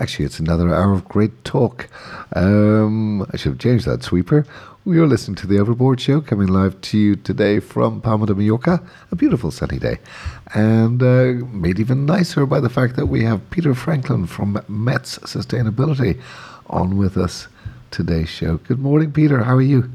Actually, it's another hour of great talk. Um, I should have changed that sweeper. We are listening to the Overboard Show, coming live to you today from Palma de Mallorca, a beautiful sunny day, and uh, made even nicer by the fact that we have Peter Franklin from METS Sustainability on with us today's show. Good morning, Peter. How are you?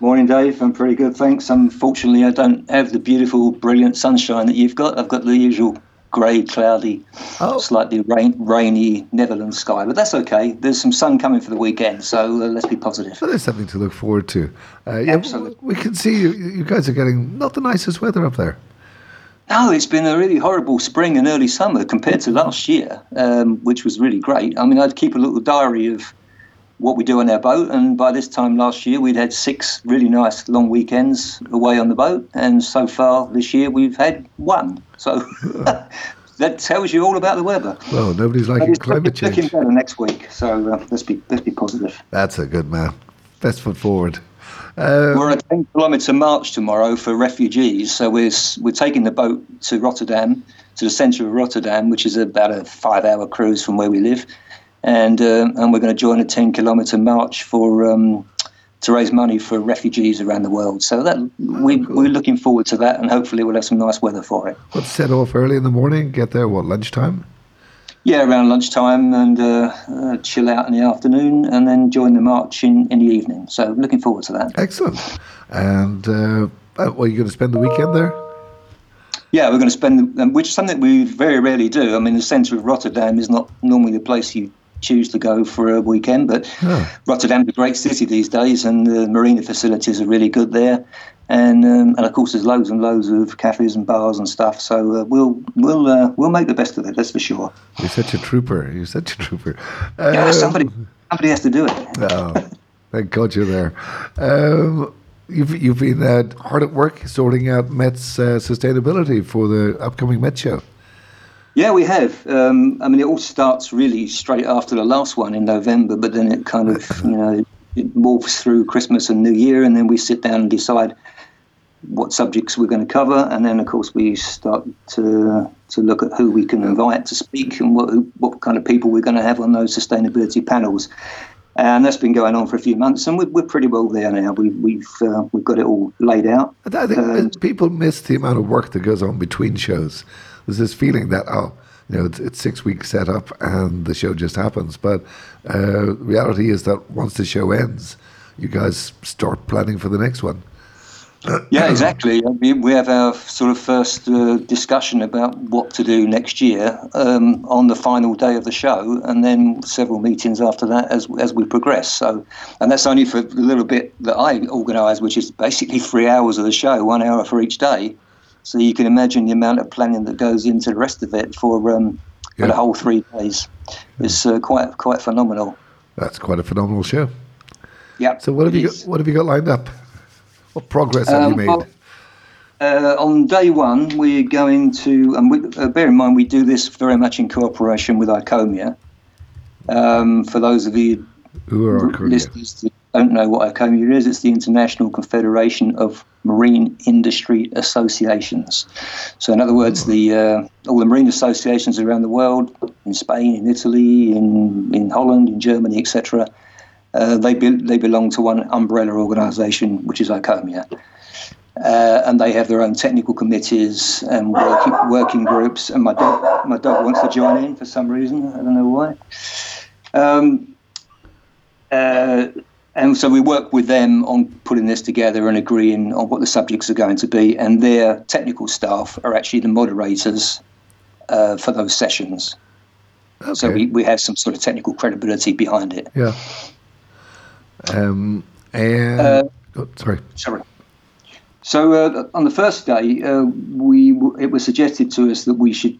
Morning, Dave. I'm pretty good, thanks. Unfortunately, I don't have the beautiful, brilliant sunshine that you've got. I've got the usual grey, cloudy, oh. slightly rain, rainy Netherlands sky. But that's okay. There's some sun coming for the weekend, so uh, let's be positive. Well, there's something to look forward to. Uh, yeah, Absolutely. We can see you, you guys are getting not the nicest weather up there. No, it's been a really horrible spring and early summer compared to last year, um, which was really great. I mean, I'd keep a little diary of what we do on our boat. And by this time last year, we'd had six really nice long weekends away on the boat. And so far this year, we've had one. So that tells you all about the weather. Well, nobody's liking climate change. Looking better next week. So uh, let's be let's be positive. That's a good man. Best foot forward. Um, we're a 10 kilometre march tomorrow for refugees. So we're, we're taking the boat to Rotterdam, to the centre of Rotterdam, which is about a five hour cruise from where we live and uh, and we're going to join a 10 kilometre march for um, to raise money for refugees around the world. So that we cool. we're looking forward to that, and hopefully we'll have some nice weather for it. Let's set off early in the morning. Get there what lunchtime? Yeah, around lunchtime, and uh, uh, chill out in the afternoon, and then join the march in, in the evening. So looking forward to that. Excellent. And uh, uh well, you going to spend the weekend there? Yeah, we're going to spend, which is something we very rarely do. I mean, the centre of Rotterdam is not normally the place you choose to go for a weekend. But oh. Rotterdam's a great city these days, and the marina facilities are really good there. And um, and of course, there's loads and loads of cafes and bars and stuff. So uh, we'll we'll uh, we'll make the best of it. That's for sure. You're such a trooper. You're such a trooper. yeah, um, somebody somebody has to do it. oh, thank God you're there. Um, you've you've been uh, hard at work sorting out METS uh, sustainability for the upcoming Met show. Yeah, we have. Um, I mean, it all starts really straight after the last one in November, but then it kind of, you know, it morphs through Christmas and New Year, and then we sit down and decide what subjects we're going to cover, and then of course we start to to look at who we can invite to speak and what what kind of people we're going to have on those sustainability panels. And that's been going on for a few months, and we're, we're pretty well there now. We, we've uh, we've got it all laid out. I think uh, people miss the amount of work that goes on between shows there's this feeling that oh you know it's, it's six weeks set up and the show just happens but uh, reality is that once the show ends you guys start planning for the next one yeah, exactly. We have our sort of first uh, discussion about what to do next year um, on the final day of the show, and then several meetings after that as as we progress. So, and that's only for the little bit that I organise, which is basically three hours of the show, one hour for each day. So you can imagine the amount of planning that goes into the rest of it for, um, yeah. for the whole three days. It's uh, quite quite phenomenal. That's quite a phenomenal show. Yeah. So what have you got, what have you got lined up? What progress have um, you made? Well, uh, on day one, we're going to, and we, uh, bear in mind, we do this very much in cooperation with ICOMIA. Um, for those of you who are listeners don't know what ICOMIA is, it's the International Confederation of Marine Industry Associations. So, in other words, the uh, all the marine associations around the world, in Spain, in Italy, in, in Holland, in Germany, etc., uh, they, be, they belong to one umbrella organisation, which is ICOMIA. Uh, and they have their own technical committees and working, working groups. And my dog, my dog wants to join in for some reason. I don't know why. Um, uh, and so we work with them on putting this together and agreeing on what the subjects are going to be. And their technical staff are actually the moderators uh, for those sessions. Okay. So we, we have some sort of technical credibility behind it. Yeah. Um, and uh, oh, sorry. Sorry. So uh, on the first day, uh, we it was suggested to us that we should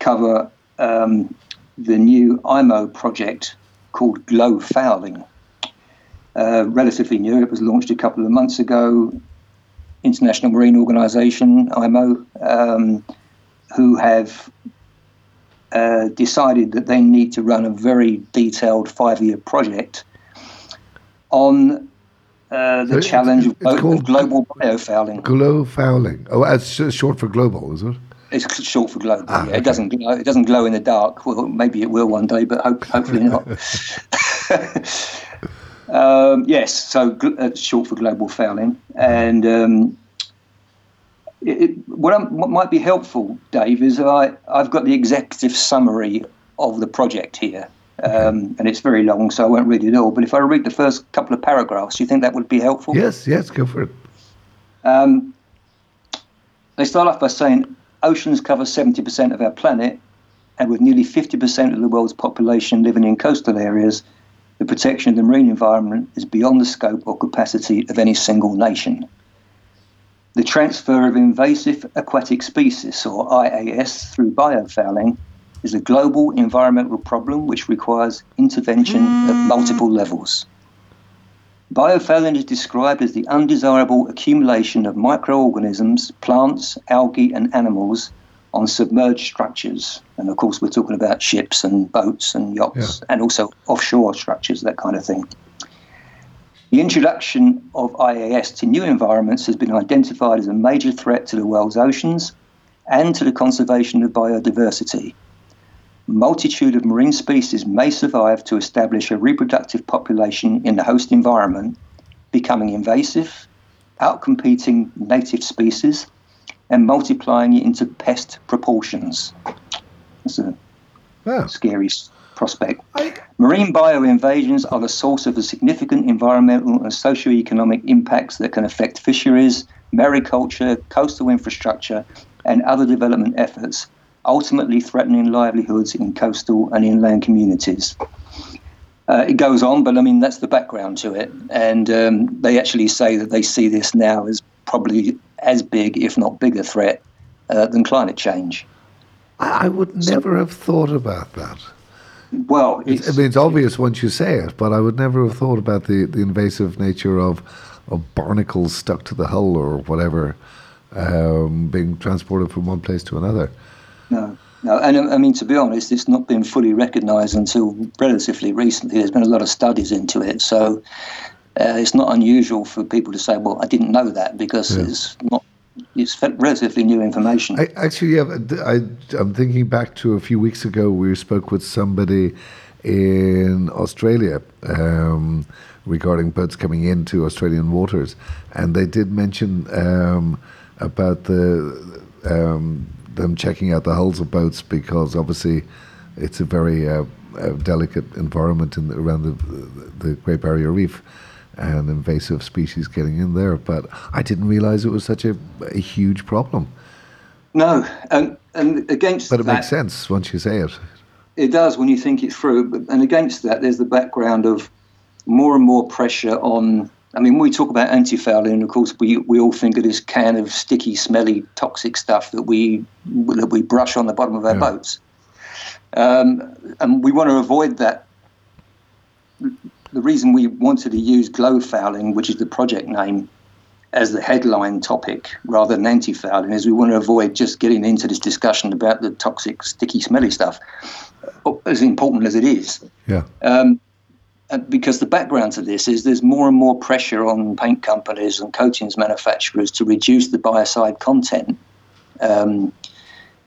cover um, the new IMO project called GloFouling uh, relatively new. It was launched a couple of months ago. International Marine Organization, IMO, um, who have uh, decided that they need to run a very detailed five year project on uh, the so challenge of, of global biofouling. GloFouling. Oh, that's short for global, is it? It's short for global. Ah, yeah. okay. It doesn't glow. It doesn't glow in the dark. Well, maybe it will one day, but hope, hopefully not. um, yes, so uh, short for global fouling, and um, it, it, what, what, might be helpful, Dave, is I I've got the executive summary of the project here. Um, and it's very long, so I won't read it all. But if I read the first couple of paragraphs, do you think that would be helpful? Yes, yes, go for it. Um, they start off by saying oceans cover 70% of our planet, and with nearly 50% of the world's population living in coastal areas, the protection of the marine environment is beyond the scope or capacity of any single nation. The transfer of invasive aquatic species, or IAS, through biofouling is a global environmental problem which requires intervention at multiple levels. Biofouling is described as the undesirable accumulation of microorganisms, plants, algae, and animals on submerged structures. And of course, we're talking about ships and boats and yachts yeah. and also offshore structures, that kind of thing. The introduction of IAS to new environments has been identified as a major threat to the world's oceans and to the conservation of biodiversity multitude of marine species may survive to establish a reproductive population in the host environment, becoming invasive, outcompeting native species, and multiplying it into pest proportions. It's a wow. scary prospect. I... Marine bioinvasions are the source of the significant environmental and socio-economic impacts that can affect fisheries, mariculture, coastal infrastructure, and other development efforts ultimately threatening livelihoods in coastal and inland communities. Uh, it goes on, but I mean, that's the background to it. And um, they actually say that they see this now as probably as big, if not bigger, threat uh, than climate change. I would never so, have thought about that. Well, I mean, it's obvious once you say it, but I would never have thought about the, the invasive nature of, of barnacles stuck to the hull or whatever um, being transported from one place to another. No. No, and I mean, to be honest, it's not been fully recognised until relatively recently. There's been a lot of studies into it, so uh, it's not unusual for people to say, "Well, I didn't know that," because yeah. it's not. It's relatively new information. I, actually, yeah, I, I'm thinking back to a few weeks ago. We spoke with somebody in Australia um, regarding boats coming into Australian waters, and they did mention um, about the um, them checking out the hulls of boats because obviously it's a very uh, uh, delicate environment in the, around the, the Great Barrier Reef and invasive species getting in there. But I didn't realize it was such a, a huge problem. No, and and against that. but it that, makes sense once you say it. It does when you think it through. But, and against that, there's the background of more and more pressure on I mean, when we talk about anti-fouling, of course, we, we all think of this can of sticky, smelly, toxic stuff that we that we brush on the bottom of our yeah. boats, um, and we want to avoid that. The reason we wanted to use GloFouling, which is the project name, as the headline topic rather than anti-fouling, is we want to avoid just getting into this discussion about the toxic, sticky, smelly stuff, as important as it is. Yeah. Um, because the background to this is there's more and more pressure on paint companies and coatings manufacturers to reduce the biocide content. Um,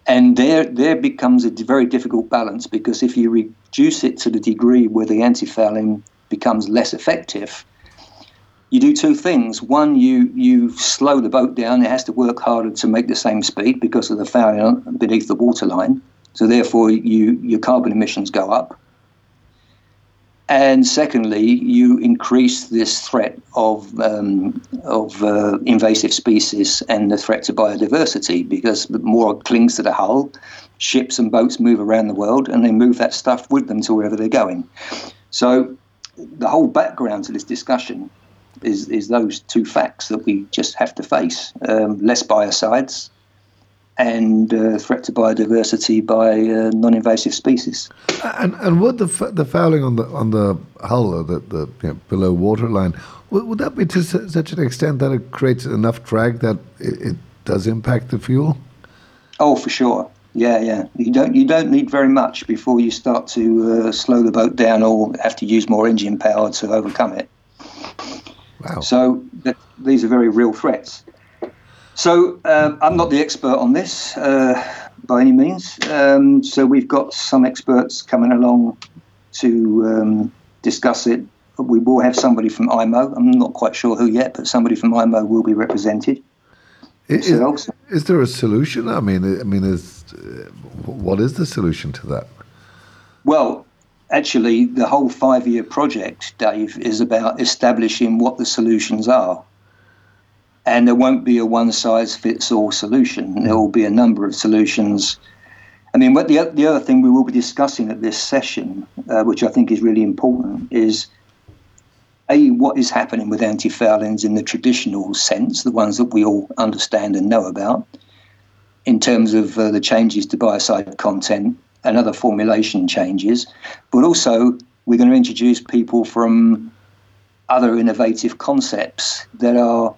and there, there becomes a very difficult balance because if you reduce it to the degree where the anti-fouling becomes less effective, you do two things. One, you you slow the boat down; it has to work harder to make the same speed because of the fouling beneath the waterline. So therefore, you your carbon emissions go up. And secondly, you increase this threat of, um, of uh, invasive species and the threat to biodiversity because more clings to the hull. Ships and boats move around the world and they move that stuff with them to wherever they're going. So, the whole background to this discussion is, is those two facts that we just have to face um, less biocides and uh, threat to biodiversity by uh, non-invasive species. And and would the the fouling on the on the hull or the, the you know, below waterline would, would that be to such an extent that it creates enough drag that it, it does impact the fuel? Oh, for sure. Yeah, yeah. You don't you don't need very much before you start to uh, slow the boat down or have to use more engine power to overcome it. Wow. So these are very real threats. So um, I'm not the expert on this uh, by any means. Um, so we've got some experts coming along to um, discuss it. We will have somebody from IMO. I'm not quite sure who yet, but somebody from IMO will be represented. Is, is, is there a solution? I mean, I mean, is uh, what is the solution to that? Well, actually, the whole five-year project, Dave, is about establishing what the solutions are. And there won't be a one-size-fits-all solution. There will be a number of solutions. I mean, what the the other thing we will be discussing at this session, uh, which I think is really important, is a what is happening with antifoulings in the traditional sense, the ones that we all understand and know about, in terms of uh, the changes to biocide content and other formulation changes, but also we're going to introduce people from other innovative concepts that are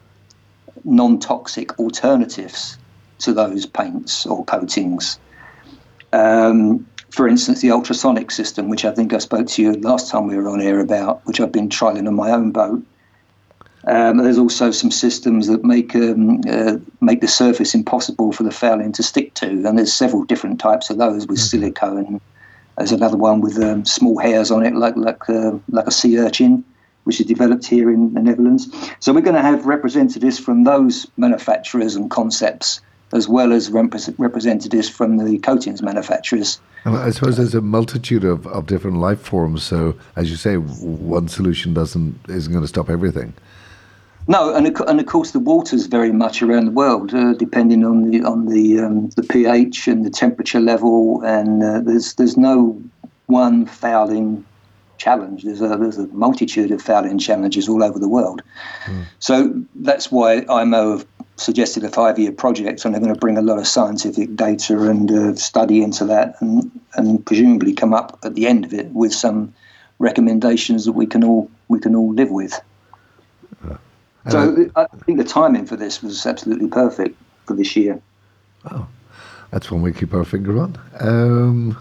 non-toxic alternatives to those paints or coatings. Um, for instance, the ultrasonic system, which I think I spoke to you last time we were on air about, which I've been trialing on my own boat. Um, there's also some systems that make um, uh, make the surface impossible for the fouling to stick to, and there's several different types of those with mm-hmm. silicone. There's another one with um, small hairs on it, like like uh, like a sea urchin, which is developed here in the Netherlands. So we're going to have representatives from those manufacturers and concepts as well as representatives from the coatings manufacturers. And I suppose there's a multitude of, of different life forms. So, as you say, one solution doesn't isn't going to stop everything. No, and of, and of course the water's very much around the world, uh, depending on the on the um, the pH and the temperature level, and uh, there's there's no one fouling challenge. There's a there's a multitude of fouling challenges all over the world. Mm. So that's why IMO have suggested a five year project, and they're going to bring a lot of scientific data and uh, study into that, and, and presumably come up at the end of it with some recommendations that we can all we can all live with. Uh, so I think the timing for this was absolutely perfect for this year. Oh, that's one we keep our finger on. Um,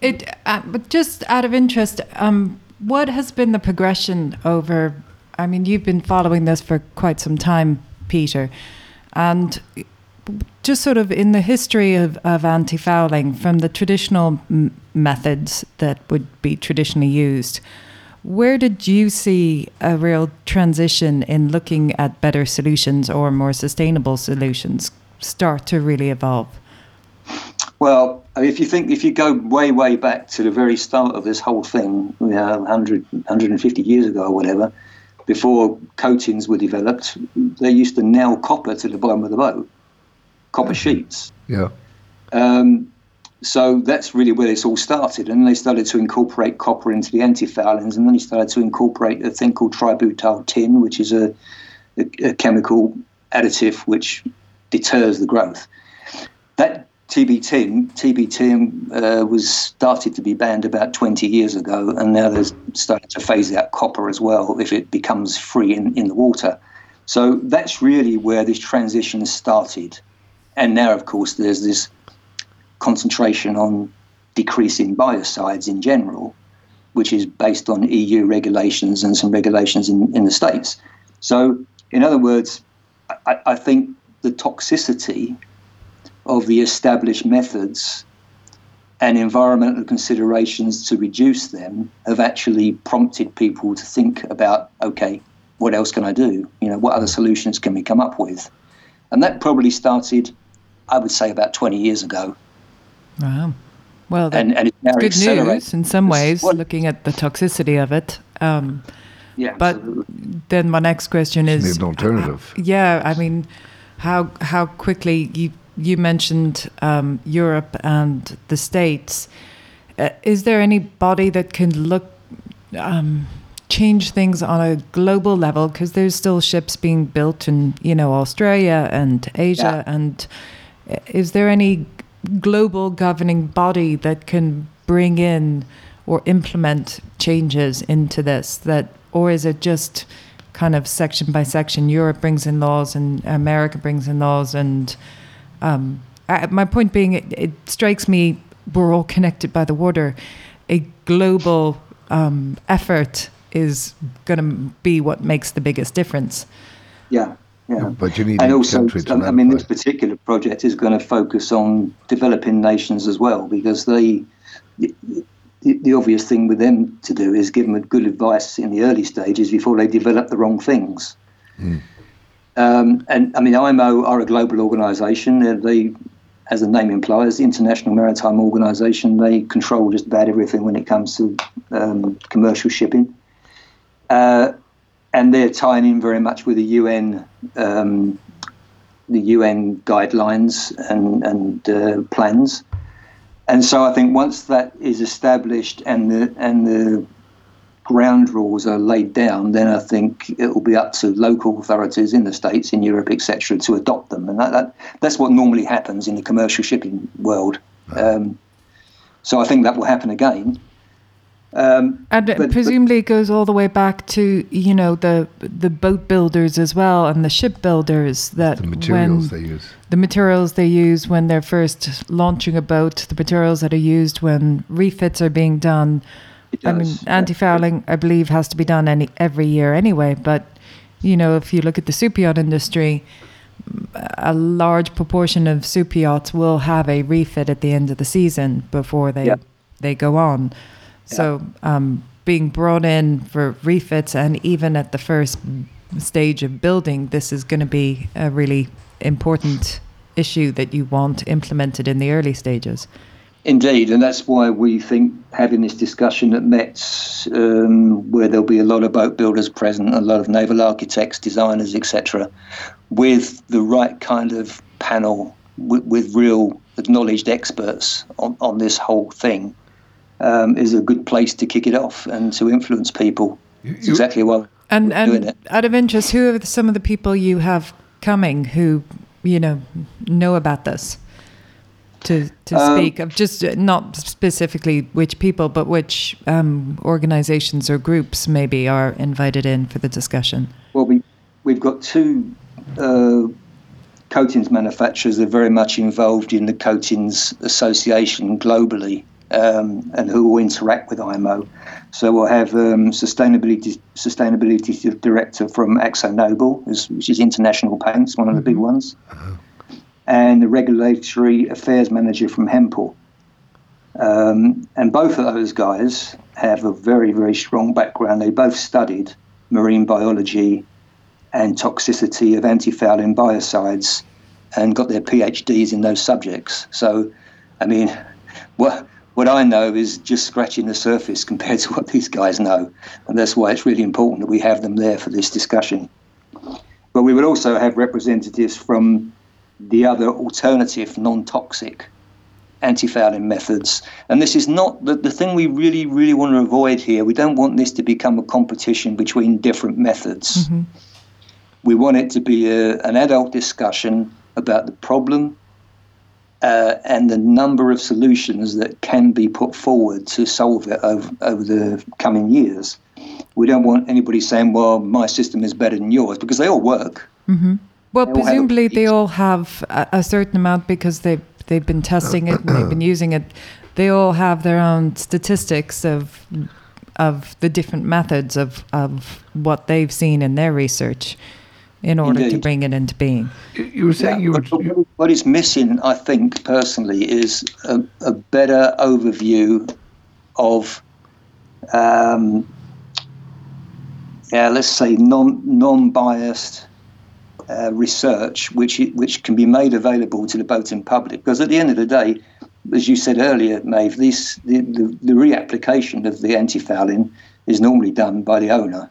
it, uh, but just out of interest, um, what has been the progression over? I mean, you've been following this for quite some time Peter. And just sort of in the history of, of anti fouling, from the traditional m- methods that would be traditionally used, where did you see a real transition in looking at better solutions or more sustainable solutions start to really evolve? Well, if you think, if you go way, way back to the very start of this whole thing, you know, 100, 150 years ago or whatever, before coatings were developed, they used to nail copper to the bottom of the boat, copper sheets. Yeah. Um, so that's really where this all started. And they started to incorporate copper into the antifoulings, and then they started to incorporate a thing called tributyltin, which is a, a, a chemical additive which deters the growth. That TBT, TBT uh, was started to be banned about 20 years ago, and now they're starting to phase out copper as well if it becomes free in, in the water. So that's really where this transition started. And now, of course, there's this concentration on decreasing biocides in general, which is based on EU regulations and some regulations in, in the States. So, in other words, I, I think the toxicity of the established methods and environmental considerations to reduce them have actually prompted people to think about okay what else can i do? You know what other solutions can we come up with? And that probably started i would say about 20 years ago. Wow. Well and, and it's good news in some ways well, looking at the toxicity of it. Um, yeah but absolutely. then my next question is an alternative. uh, yeah i mean how how quickly you you mentioned um, Europe and the States. Uh, is there any body that can look um, change things on a global level? Because there's still ships being built in you know Australia and Asia, yeah. and uh, is there any global governing body that can bring in or implement changes into this? That or is it just kind of section by section? Europe brings in laws and America brings in laws and um, I, my point being, it, it, strikes me we're all connected by the water. A global um, effort is going to be what makes the biggest difference. Yeah, Yeah. But you need and also, to I mean, this particular project is going to focus on developing nations as well because they, the, the, the obvious thing with them to do is give them good advice in the early stages before they develop the wrong things. Um, and I mean, IMO are a global organisation. They're- They, as the name implies, the International Maritime Organisation, they control just about everything when it comes to um, commercial shipping. Uh, and they're tying in very much with the UN, um, the UN guidelines and and uh, plans. And so I think once that is established and the and the ground rules are laid down, then I think it will be up to local authorities in the states, in Europe, etc., to adopt them. And that, that that's what normally happens in the commercial shipping world. Um, so I think that will happen again. Um, And it But- but- presumably it goes all the way back to you know the the boat builders as well and the ship builders that The materials when they use. the materials they use when they're first launching a boat, the materials that are used when refits are being done. I mean, anti-fouling, I believe, has to be done any every year anyway. But you know, if you look at the yacht industry, a large proportion of super yachts will have a refit at the end of the season before they Yeah. they go on. So um, being brought in for refits and even at the first stage of building, this is going to be a really important issue that you want implemented in the early stages. Indeed, and that's why we think having this discussion at METS, um, where there'll be a lot of boat builders present, a lot of naval architects, designers, etc., with the right kind of panel with, with real acknowledged experts on, on this whole thing, um, is a good place to kick it off and to influence people. It's exactly why And we're doing and it. out of interest, who are some of the people you have coming who you know know about this? To to Um, speak of just uh, not specifically which people, but which um, organizations or groups maybe are invited in for the discussion. Well, we, we've got two uh, coatings manufacturers that are very much involved in the Coatings Association globally um, and who will interact with IMO. So we'll have um, sustainability sustainability director from AkzoNobel, who's- which is International Paints, one of the big ones, and the regulatory affairs manager from Hempel. Um, and both of those guys have a very, very strong background. They both studied marine biology and toxicity of anti-fouling biocides and got their PhDs in those subjects. So, I mean, what what I know is just scratching the surface compared to what these guys know, and that's why it's really important that we have them there for this discussion. But we would also have representatives from the other alternative, non-toxic anti-fouling methods. And this is not the, the thing we really, really want to avoid here. We don't want this to become a competition between different methods. We want it to be a, an adult discussion about the problem uh, and the number of solutions that can be put forward to solve it over, over the coming years. We don't want anybody saying, well, my system is better than yours, because they all work. Well, They all have a presumably they all have a, a certain amount because they've they've been testing it and they've been using it. They all have their own statistics of of the different methods of of what they've seen in their research in order to bring it into being. You, you were saying Yeah, you were. you- what is missing, I think, personally, is a, a better overview of, um, yeah, let's say non non biased uh, research, which which can be made available to the boating public. Because at the end of the day, as you said earlier, Maeve, this the, the, the reapplication of the anti-fouling is normally done by the owner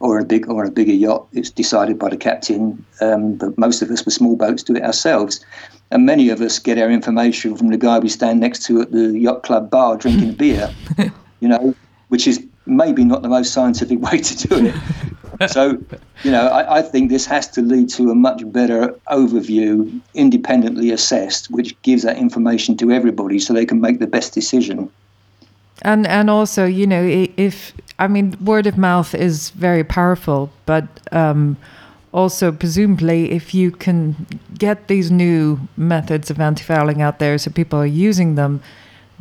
or a big or a bigger yacht. It's decided by the captain. Um, but most of us with small boats do it ourselves, and many of us get our information from the guy we stand next to at the yacht club bar drinking a beer. You know, which is maybe not the most scientific way to do it. So, you know, I, I think this has to lead to a much better overview, independently assessed, which gives that information to everybody so they can make the best decision. And and also, you know, if I mean, word of mouth is very powerful, but um, also presumably, if you can get these new methods of anti-fouling out there, so people are using them,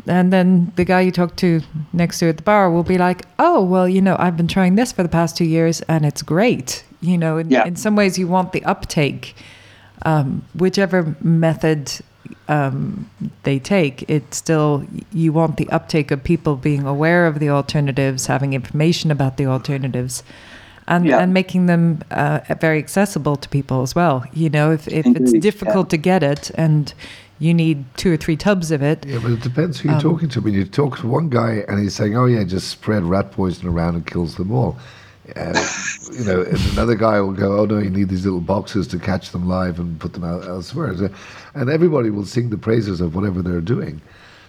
and then the guy you talk to next to at the bar will be like, "Oh, well, you know, I've been trying this for the past two years, and it's great." You know, in, Yeah. in some ways, you want the uptake, um, whichever method um, they take. It's still you want the uptake of people being aware of the alternatives, having information about the alternatives. And, Yeah. and making them uh, very accessible to people as well. You know, if, if it's difficult to get it and you need two or three tubs of it, Yeah, but it depends who you're talking to. When you talk to one guy and he's saying, "Oh yeah, just spread rat poison around and kills them all," uh, you know, and another guy will go, "Oh no, you need these little boxes to catch them live and put them out elsewhere," So- and everybody will sing the praises of whatever they're doing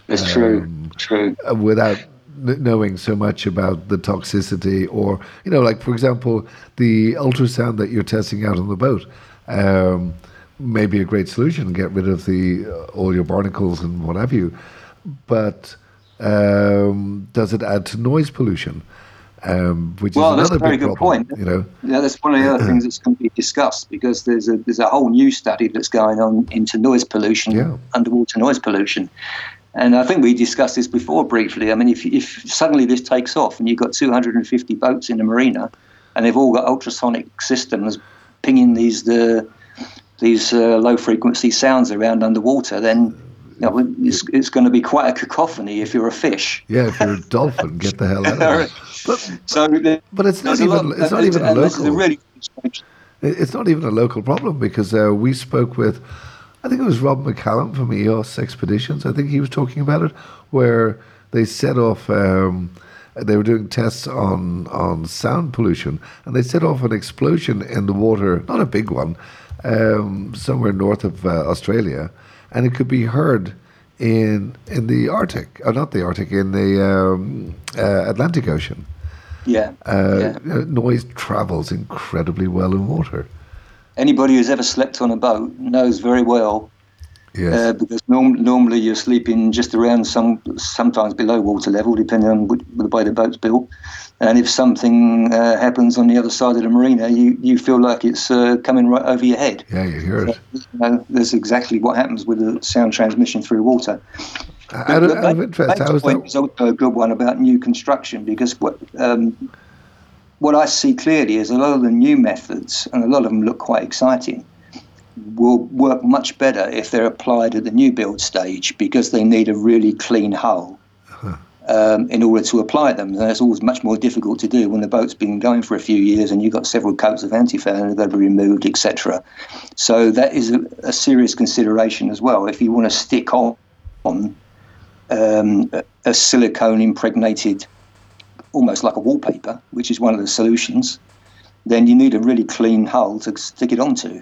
It's true. Um, True. uh, without knowing so much about the toxicity or you know like for example the ultrasound that you're testing out on the boat um, may be a great solution get rid of the uh, all your barnacles and what have you but um, does it add to noise pollution um, which Well, is that's a another very big good problem, point. you know Yeah, that's one of the other things that's going to be discussed because there's a there's a whole new study that's going on into noise pollution, Yeah. underwater noise pollution. And I think we discussed this before briefly. I mean, if, if suddenly this takes off and you've got 250 boats in the marina and they've all got ultrasonic systems pinging these the these uh, low frequency sounds around underwater, then you know, it's, it's going to be quite a cacophony if you're a fish. yeah if you're a dolphin get the hell out of it but, So, there- but it's not even lot- it's not even a and this is local really It's not even a local problem because uh, we spoke with, I think it was Rob McCallum from EYOS Expeditions. I think he was talking about it, where they set off. Um, they were doing tests on on sound pollution, and they set off an explosion in the water. Not a big one, um, somewhere north of uh, Australia, and it could be heard in in the Arctic, or not the Arctic, in the um, uh, Atlantic Ocean. yeah, Uh, yeah. noise travels incredibly well in water. anybody who's ever slept on a boat knows very well Yes. uh, because norm- normally you're sleeping just around some sometimes below water level depending on which, the way the boat's built and if something uh, happens on the other side of the marina you, you feel like it's uh, coming right over your head Yeah, you hear it. you know, that's exactly what happens with the sound transmission through water Out of, But out of that- interest, that how is point that? is also a good one about new construction because what um, what I see clearly is a lot of the new methods, and a lot of them look quite exciting, will work much better if they're applied at the new build stage because they need a really clean hull. Um, in order to apply them, and it's always much more difficult to do when the boat's been going for a few years and you've got several coats of anti-foul that have to be removed, etc. So that is a, a serious consideration as well. If you want to stick on, on um, a, silicone impregnated, almost like a wallpaper, which is one of the solutions, then you need a really clean hull to stick it onto.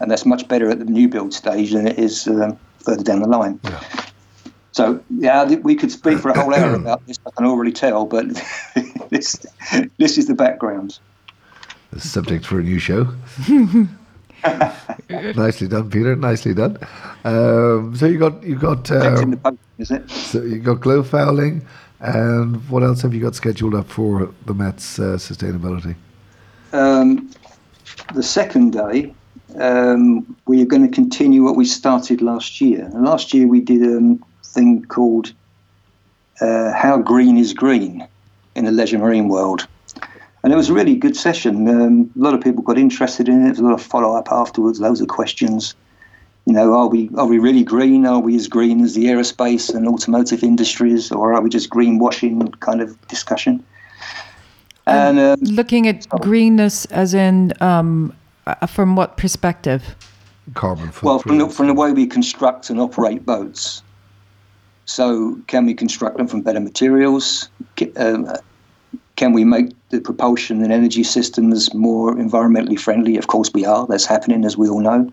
And that's much better at the new build stage than it is um, further down the line. So, yeah, we could speak for a whole hour about this, I can already tell, but this, this is the background. The subject for a new show. Nicely done, Peter. Nicely done. Um, so you got you got That's in the um, post, is it? so you got GloFouling, and what else have you got scheduled up for the METS uh, sustainability? Um, the second day, um, we are going to continue what we started last year. And last year we did a thing called uh, "How Green is Green" in the leisure marine world, and it was a really good session. Um, a lot of people got interested in it. There was a lot of follow up afterwards, loads of questions. You know, are we are we really green? Are we as green as the aerospace and automotive industries, or are we just greenwashing kind of discussion? And um, looking at greenness as in um, uh, from what perspective? Carbon Well, from the, from the way we construct and operate boats. So, can we construct them from better materials? Um, Can we make the propulsion and energy systems more environmentally friendly? Of course, we are. That's happening, as we all know.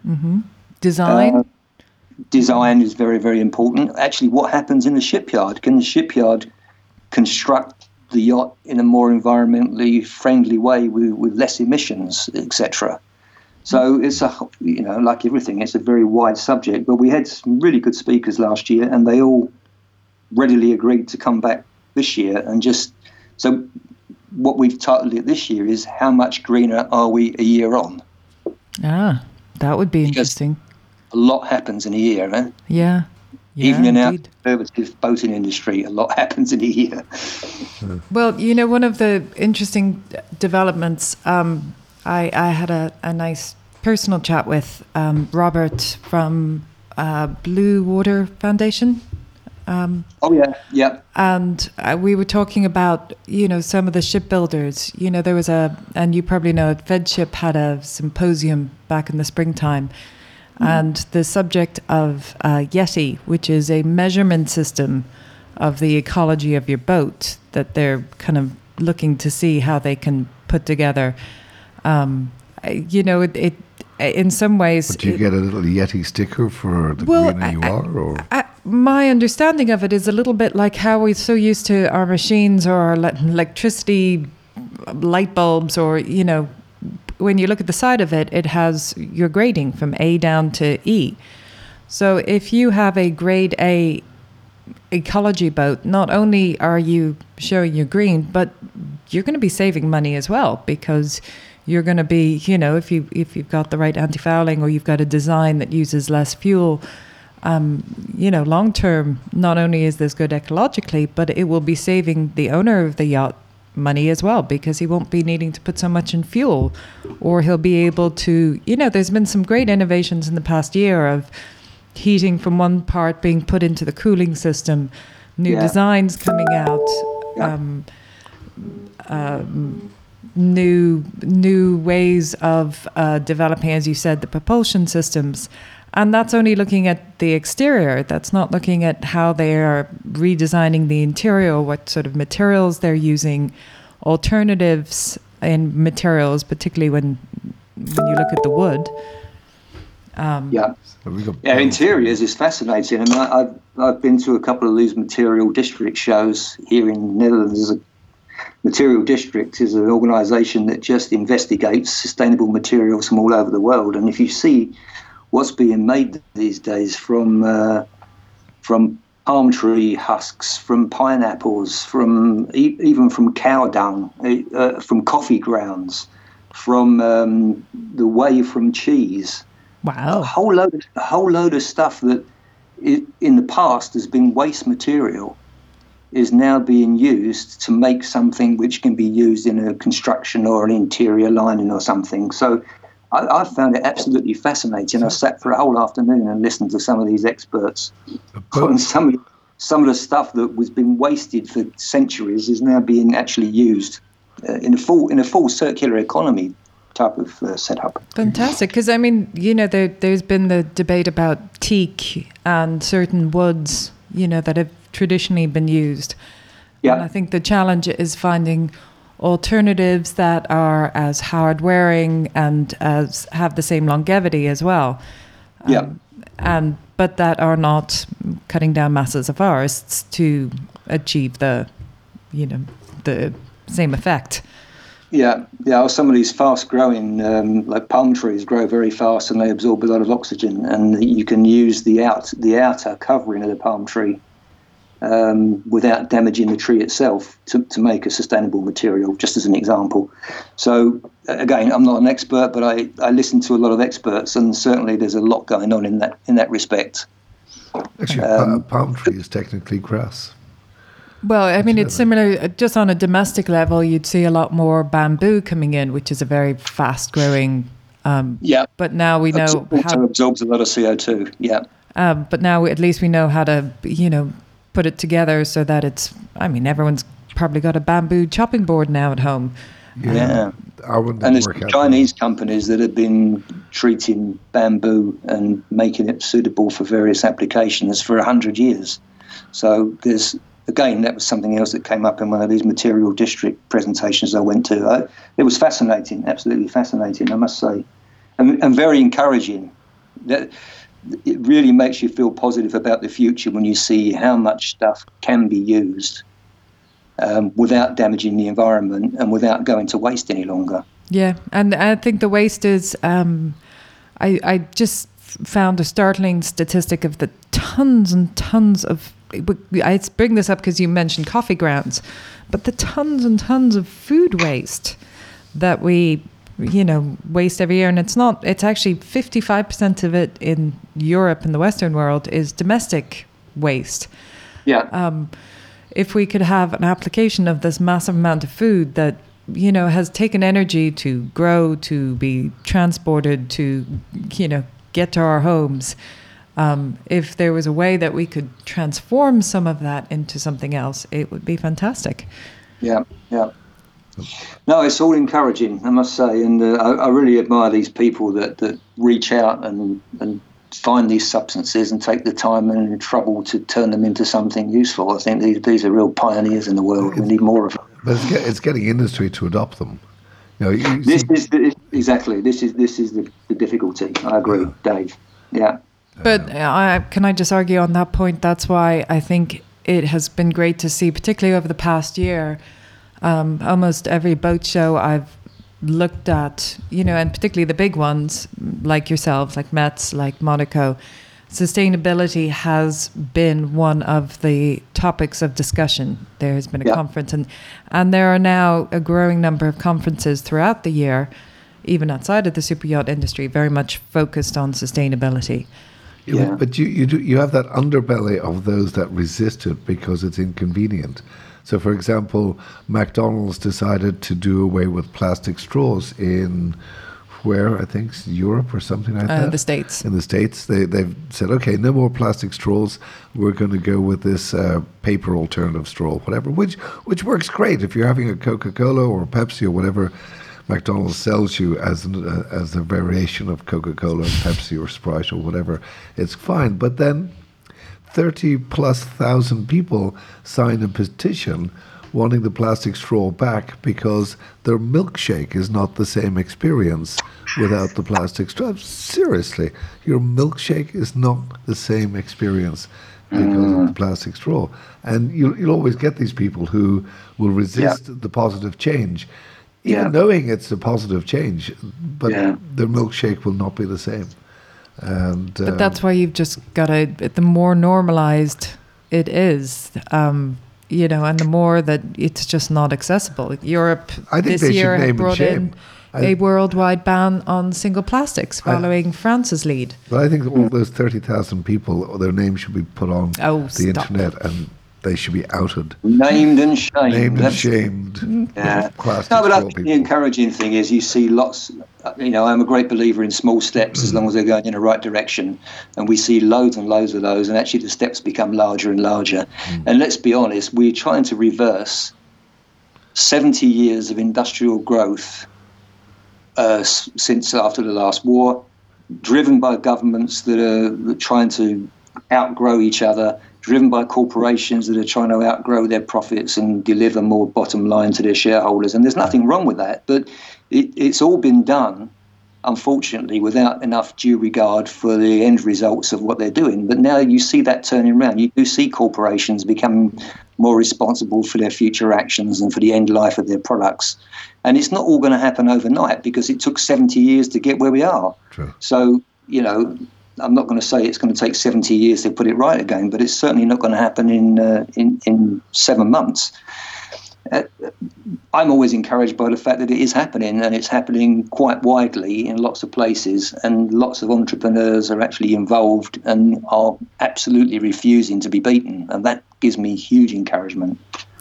Design? Uh, Design is very, very important. Actually, what happens in the shipyard? Can the shipyard construct the yacht in a more environmentally friendly way with, with less emissions, etc.? So it's a you know like everything, it's a very wide subject. But we had some really good speakers last year, and they all readily agreed to come back this year and just so what we've titled it this year is how much greener are we a year on? ah, that would be Because- interesting. A lot happens in a year, man. Yeah. yeah Even in our indeed. conservative boating industry, a lot happens in a year. Well, you know, one of the interesting developments um, I, I had a, a nice personal chat with um, Robert from uh, Blue Water Foundation. Um, oh yeah, yeah. And uh, we were talking about you know some of the shipbuilders. You know there was a, and you probably know, Feadship had a symposium back in the springtime, mm-hmm. and the subject of uh, YETI, which is a measurement system of the ecology of your boat that they're kind of looking to see how they can put together. Um, you know, it, it in some ways. But do you it, get a little YETI sticker for the well, greener you I, are? Or? I, my understanding of it is a little bit like how we're so used to our machines or our electricity light bulbs, or, you know, when you look at the side of it, it has your grading from A down to E. So if you have a grade A ecology boat, not only are you showing your green, but you're going to be saving money as well because you're going to be, you know, if you if you've got the right anti-fouling or you've got a design that uses less fuel, um, you know, long term, not only is this good ecologically, but it will be saving the owner of the yacht money as well because he won't be needing to put so much in fuel, or he'll be able to, you know, there's been some great innovations in the past year of heating from one part being put into the cooling system, new yeah. designs coming out, yeah. um, um, new new ways of uh, developing, as you said, the propulsion systems. And that's only looking at the exterior. That's not looking at how they are redesigning the interior, what sort of materials they're using, alternatives in materials, particularly when when you look at the wood. Um, yeah, yeah. Interiors is fascinating. I mean, I, have I've been to a couple of these material district shows here in the Netherlands. A material district is an organisation that just investigates sustainable materials from all over the world. And if you see what's being made these days from uh, from palm tree husks, from pineapples, from e- even from cow dung, uh, from coffee grounds, from um, the whey from cheese Wow. A whole load of, a whole load of stuff that in the past has been waste material is now being used to make something which can be used in a construction or an interior lining or something. So I, I found it absolutely fascinating. I sat for a whole afternoon and listened to some of these experts on some of, some of the stuff that was been wasted for centuries is now being actually used uh, in a full in a full circular economy type of uh, setup. Fantastic, because I mean, you know, there, there's been the debate about teak and certain woods, you know, that have traditionally been used. Yeah. And I think the challenge is finding alternatives that are as hard wearing and as have the same longevity as well. Um, yeah. And but that are not cutting down masses of forests to achieve the, you know, the same effect. Yeah, yeah. Some of these fast-growing, um, like palm trees, grow very fast and they absorb a lot of oxygen. And you can use the out the outer covering of the palm tree um, without damaging the tree itself to, to make a sustainable material. Just as an example. So again, I'm not an expert, but I, I listen to a lot of experts, and certainly there's a lot going on in that in that respect. Actually, um, palm tree is technically grass. Well, I mean, it's similar. Uh, just on a domestic level, you'd see a lot more bamboo coming in, which is a very fast-growing. Um, yeah. But now we know also how absorbs a lot of CO two. Yeah. Um, but now at least we know how to, you know, put it together so that it's. I mean, everyone's probably got a bamboo chopping board now at home. Yeah. Um, yeah. and there's Chinese companies that have been treating bamboo and making it suitable for various applications for a hundred years. So there's again, that was something else that came up in one of these material district presentations I went to. I, it was fascinating, absolutely fascinating, I must say, and, and very encouraging. That it really makes you feel positive about the future when you see how much stuff can be used um, without damaging the environment and without going to waste any longer. Yeah, and I think the waste is. Um, I I just found a startling statistic of the tons and tons of I bring this up because you mentioned coffee grounds, but the tons and tons of food waste that we, you know, waste every year, and it's not. It's actually fifty-five percent of it in Europe and the Western world is domestic waste. Yeah. Um, if we could have an application of this massive amount of food that you know, has taken energy to grow, to be transported, to, you know, get to our homes. Um, if there was a way that we could transform some of that into something else, it would be fantastic. Yeah, yeah. No, it's all encouraging, I must say, and uh, I, I, really admire these people that, that reach out and, and find these substances and take the time and trouble to turn them into something useful. I think these these are real pioneers in the world. We need more of them. But it's, get, it's getting industry to adopt them. You know, you this see, is the, exactly this is this is the, the difficulty. I agree, yeah. Dave. Yeah. But I, can I just argue on that point? That's why I think it has been great to see, particularly over the past year. Um, almost every boat show I've looked at, you know, and particularly the big ones like yourselves, like METS, like Monaco, sustainability has been one of the topics of discussion. There has been a yeah. conference, and and there are now a growing number of conferences throughout the year, even outside of the super yacht industry, very much focused on sustainability. Yeah. But you you do, you have that underbelly of those that resist it because it's inconvenient. So, for example, McDonald's decided to do away with plastic straws in where I think Europe or something like uh, that. The States. In the States, they they've said, okay, no more plastic straws. We're going to go with this uh, paper alternative straw, whatever, which which works great if you're having a Coca Cola or Pepsi or whatever. McDonald's sells you as an, uh, as a variation of Coca Cola, and Pepsi, or Sprite or whatever. It's fine, but then 30 plus thousand people signed a petition wanting the plastic straw back because their milkshake is not the same experience without the plastic straw. Seriously, your milkshake is not the same experience because mm. of the plastic straw. And you'll, you'll always get these people who will resist yeah. the positive change, even yeah. knowing it's a positive change, but yeah. their milkshake will not be the same. And, but um, that's why you've just got to, the more normalized it is, um, you know, and the more that it's just not accessible. Europe this year had brought in I, a worldwide ban on single plastics following I, France's lead. But I think all those 30,000 people, their names should be put on oh, the stop. internet and they should be outed. Named and shamed. Named and shamed. Yeah. no, but I think the encouraging thing is you see lots, you know, I'm a great believer in small steps as long as they're going in the right direction. And we see loads and loads of those, and actually the steps become larger and larger. Mm. And let's be honest, we're trying to reverse 70 years of industrial growth uh, since after the last war, driven by governments that are trying to outgrow each other driven by corporations that are trying to outgrow their profits and deliver more bottom line to their shareholders. And there's nothing wrong with that, but it, it's all been done, unfortunately, without enough due regard for the end results of what they're doing. But now you see that turning around. You do see corporations becoming more responsible for their future actions and for the end life of their products. And it's not all going to happen overnight because it took 70 years to get where we are. True. So, you know, I'm not going to say it's going to take 70 years to put it right again, but it's certainly not going to happen in uh, in, in seven months. Uh, I'm always encouraged by the fact that it is happening, and it's happening quite widely in lots of places, and lots of entrepreneurs are actually involved and are absolutely refusing to be beaten, and that gives me huge encouragement.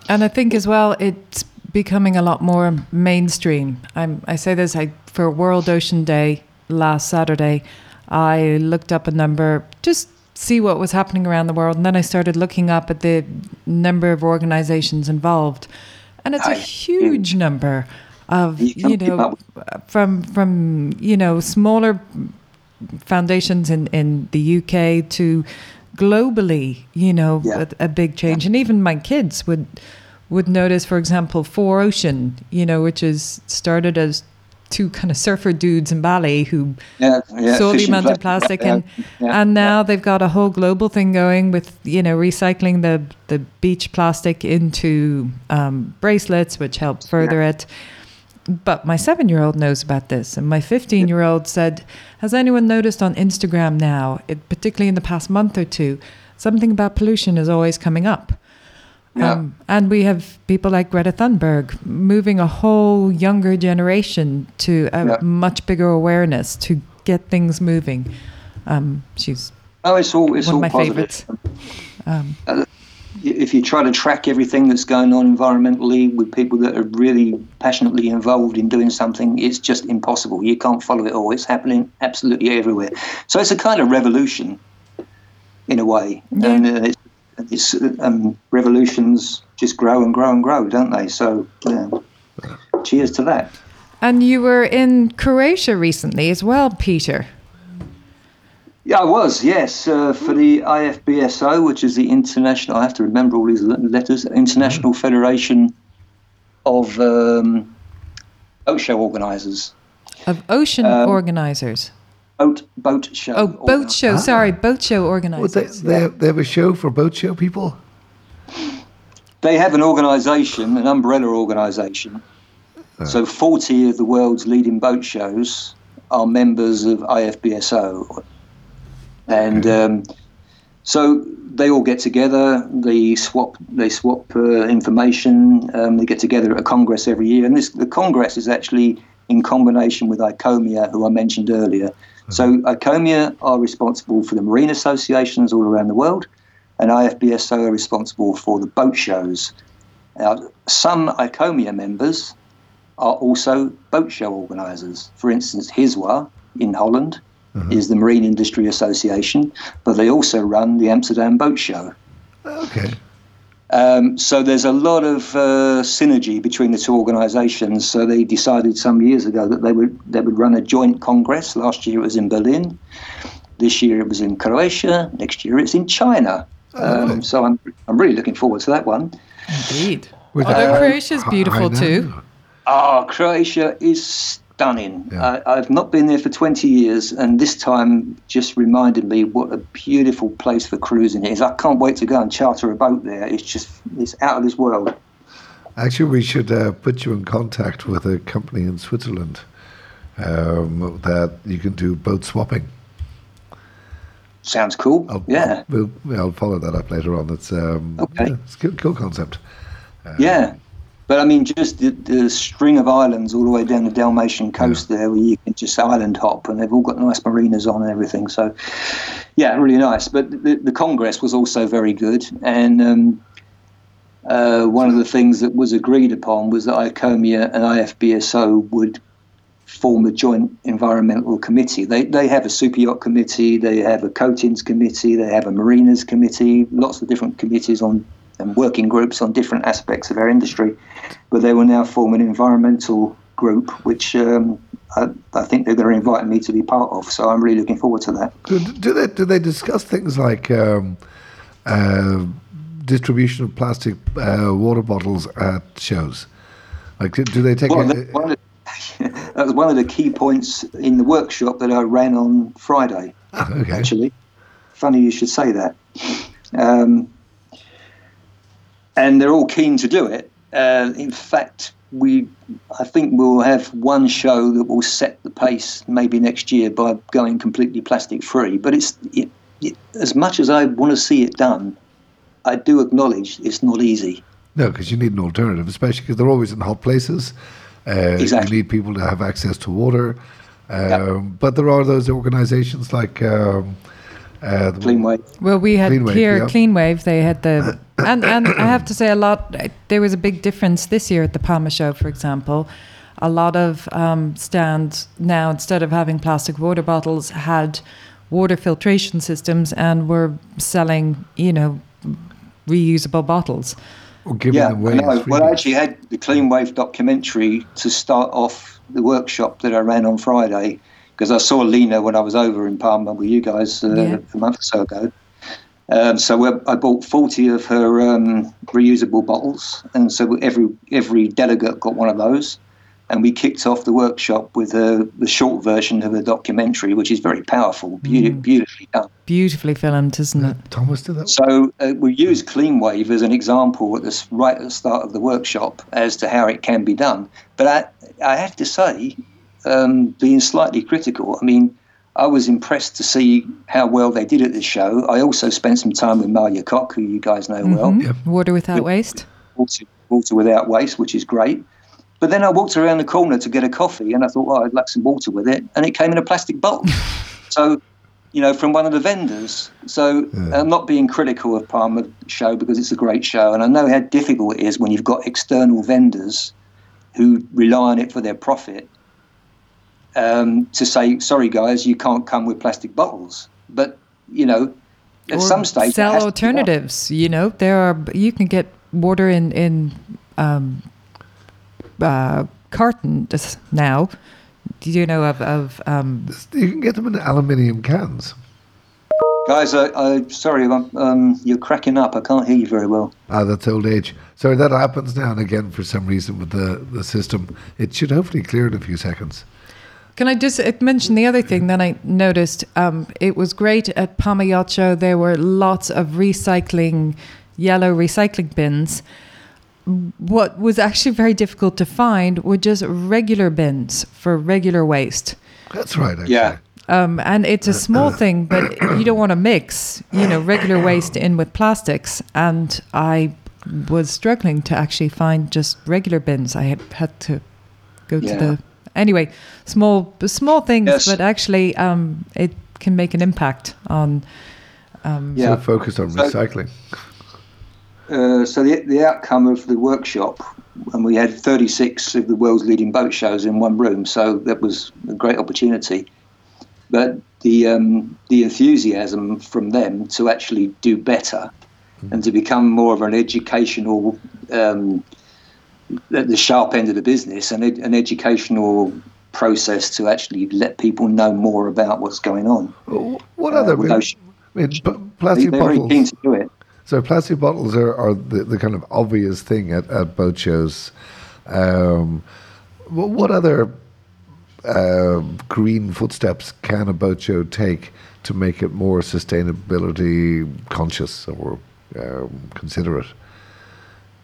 And I think as well, it's becoming a lot more mainstream. I'm, I say this I, for World Ocean Day last Saturday. I looked up a number, just see what was happening around the world, and then I started looking up at the number of organizations involved, and it's a huge number of you know from from you know smaller foundations in in the UK to globally, you know, yeah. a, a, big change, and even my kids would would notice, for example, 4Ocean, you know, which is started as two kind of surfer dudes in Bali who yeah, yeah, saw the amount of plastic and yeah, and now they've got a whole global thing going with you know recycling the the beach plastic into um, bracelets which help further it. But my seven year old knows about this and my 15 year old said has anyone noticed on instagram now it, particularly in the past month or two something about pollution is always coming up yeah. Um, and we have people like Greta Thunberg moving a whole younger generation to a yeah. much bigger awareness to get things moving. Um, she's oh, it's all, it's one all of my positive. favorites. Um, uh, if you try to track everything that's going on environmentally with people that are really passionately involved in doing something, it's just impossible. You can't follow it all. It's happening absolutely everywhere. So it's a kind of revolution, in a way, Yeah. and uh, it's, um, revolutions just grow and grow and grow, don't they? So, yeah. cheers to that. And you were in Croatia recently as well, Peter. Yeah, I was, yes, uh, for the IFBSO, which is the International, I have to remember all these letters, International Federation of um, Boat Show Organisers. Of ocean Um, organizers. Boat, boat Show. Oh, boat show. Sorry, boat show Well, they, they, have, they have a show for boat show people? They have an organisation, an umbrella organisation. So 40 of the world's leading boat shows are members of IFBSO. And um, so they all get together, they swap, they swap uh, information, um, they get together at a congress every year. And this, the congress is actually in combination with ICOMIA, who I mentioned earlier. Mm-hmm. So ICOMIA are responsible for the marine associations all around the world, and IFBSO are responsible for the boat shows. Now, some ICOMIA members are also boat show organisers. For instance, HISWA in Holland mm-hmm. is the Marine Industry Association, but they also run the Amsterdam Boat Show. Okay. Um, so there's a lot of uh, synergy between the two organisations. So they decided some years ago that they would they would run a joint congress. Last year it was in Berlin. This year it was in Croatia. Next year it's in China. Um, so I'm I'm really looking forward to that one. Indeed. With Although that- Croatia's beautiful I too. Ah, Croatia is stunning. Yeah. I, I've not been there for 20 years, and this time just reminded me what a beautiful place for cruising is. I can't wait to go and charter a boat there. It's just, it's out of this world. Actually, we should uh, put you in contact with a company in Switzerland um, that you can do boat swapping. Sounds cool. I'll, yeah. I'll, we'll, I'll follow that up later on. It's um, Okay. yeah, it's a cool, cool concept. Yeah. But I mean, just the, the string of islands all the way down the Dalmatian coast there, where you can just island hop, and they've all got nice marinas on and everything. So, yeah, really nice. But the, the Congress was also very good, and um, uh, one of the things that was agreed upon was that ICOMIA and IFBSO would form a joint environmental committee. They, they have a super yacht committee, they have a coatings committee, they have a marinas committee, lots of different committees on and working groups on different aspects of our industry. But they will now form an environmental group, which um, I, I think they're going to invite me to be part of. So I'm really looking forward to that. Do, do they do they discuss things like um, uh, distribution of plastic uh, water bottles at shows? Like, do, do they take? Well, a- that, one the, that was one of the key points in the workshop that I ran on Friday. Ah, okay. actually. Funny you should say that. Um, and they're all keen to do it. Uh, in fact, we, I think we'll have one show that will set the pace maybe next year by going completely plastic free. But it's it, it, as much as I want to see it done, I do acknowledge it's not easy. No, because you need an alternative, especially because they're always in hot places. Uh, Exactly. You need people to have access to water. Um, But there are those organisations like um, uh, Clean Wave. Well, we had Clean Wave, here yeah. Clean Wave. They had the and and I have to say a lot. There was a big difference this year at the Palma Show, for example. A lot of um, stands now, instead of having plastic water bottles, had water filtration systems and were selling, you know, reusable bottles. or giving Yeah, them away. I Well, I actually had the Clean Wave documentary to start off the workshop that I ran on Friday because I saw Lena when I was over in Palma with you guys uh, Yeah. a month or so ago. Um, so we- I bought 40 of her um, reusable bottles, and so every every delegate got one of those. And we kicked off the workshop with uh, the short version of the documentary, which is very powerful, beauti- beautifully done. Beautifully filmed, isn't it? Thomas did that. So uh, we use CleanWave as an example at this right at the start of the workshop as to how it can be done. But I, I have to say, um, being slightly critical, I mean, I was impressed to see how well they did at this show. I also spent some time with Malia Koch, who you guys know well, Mhm. Yep. Water without waste. water, water without waste, which is great. But then I walked around the corner to get a coffee, and I thought, well, I'd like some water with it, and it came in a plastic bottle. so you know, from one of the vendors. So Yeah. I'm not being critical of Palma Show because it's a great show, and I know how difficult it is when you've got external vendors who rely on it for their profit. Um, to say, sorry guys, you can't come with plastic bottles, but you know, at Or some stage, sell has to be done. alternatives. You know, there are you can get water in in um, uh, cartons now. Do you know of of um, You can get them in aluminium cans. Guys, I, I sorry, I'm, um, you're cracking up. I can't hear you very well. Ah, that's old age. Sorry, that happens now and again for some reason with the, the system. It should hopefully clear in a few seconds. Can I just uh, mention the other thing that I noticed? Um, it was great at Palma Yacht Show. There were lots of recycling, yellow recycling bins. What was actually very difficult to find were just regular bins for regular waste. That's right, actually. Yeah. Um, and it's a small thing, but you don't want to mix, you know, regular waste in with plastics. And I was struggling to actually find just regular bins. I had, had to go Yeah. to the anyway small small things, Yes. but actually um, it can make an impact on. Um, Yeah. So focused on So- recycling. Uh, so the, the outcome of the workshop, and we had 36 of the world's leading boat shows in one room, so that was a great opportunity. But the um, the enthusiasm from them to actually do better and to become more of an educational, um, at the sharp end of the business, and an educational process to actually let people know more about what's going on. What Uh, other? I with mean, those- I mean, p- They, plastic they're very keen to do it. So plastic bottles are, are the, the kind of obvious thing at, at boat shows. Um, wh- what other um green footsteps can a boat show take to make it more sustainability conscious or um, considerate?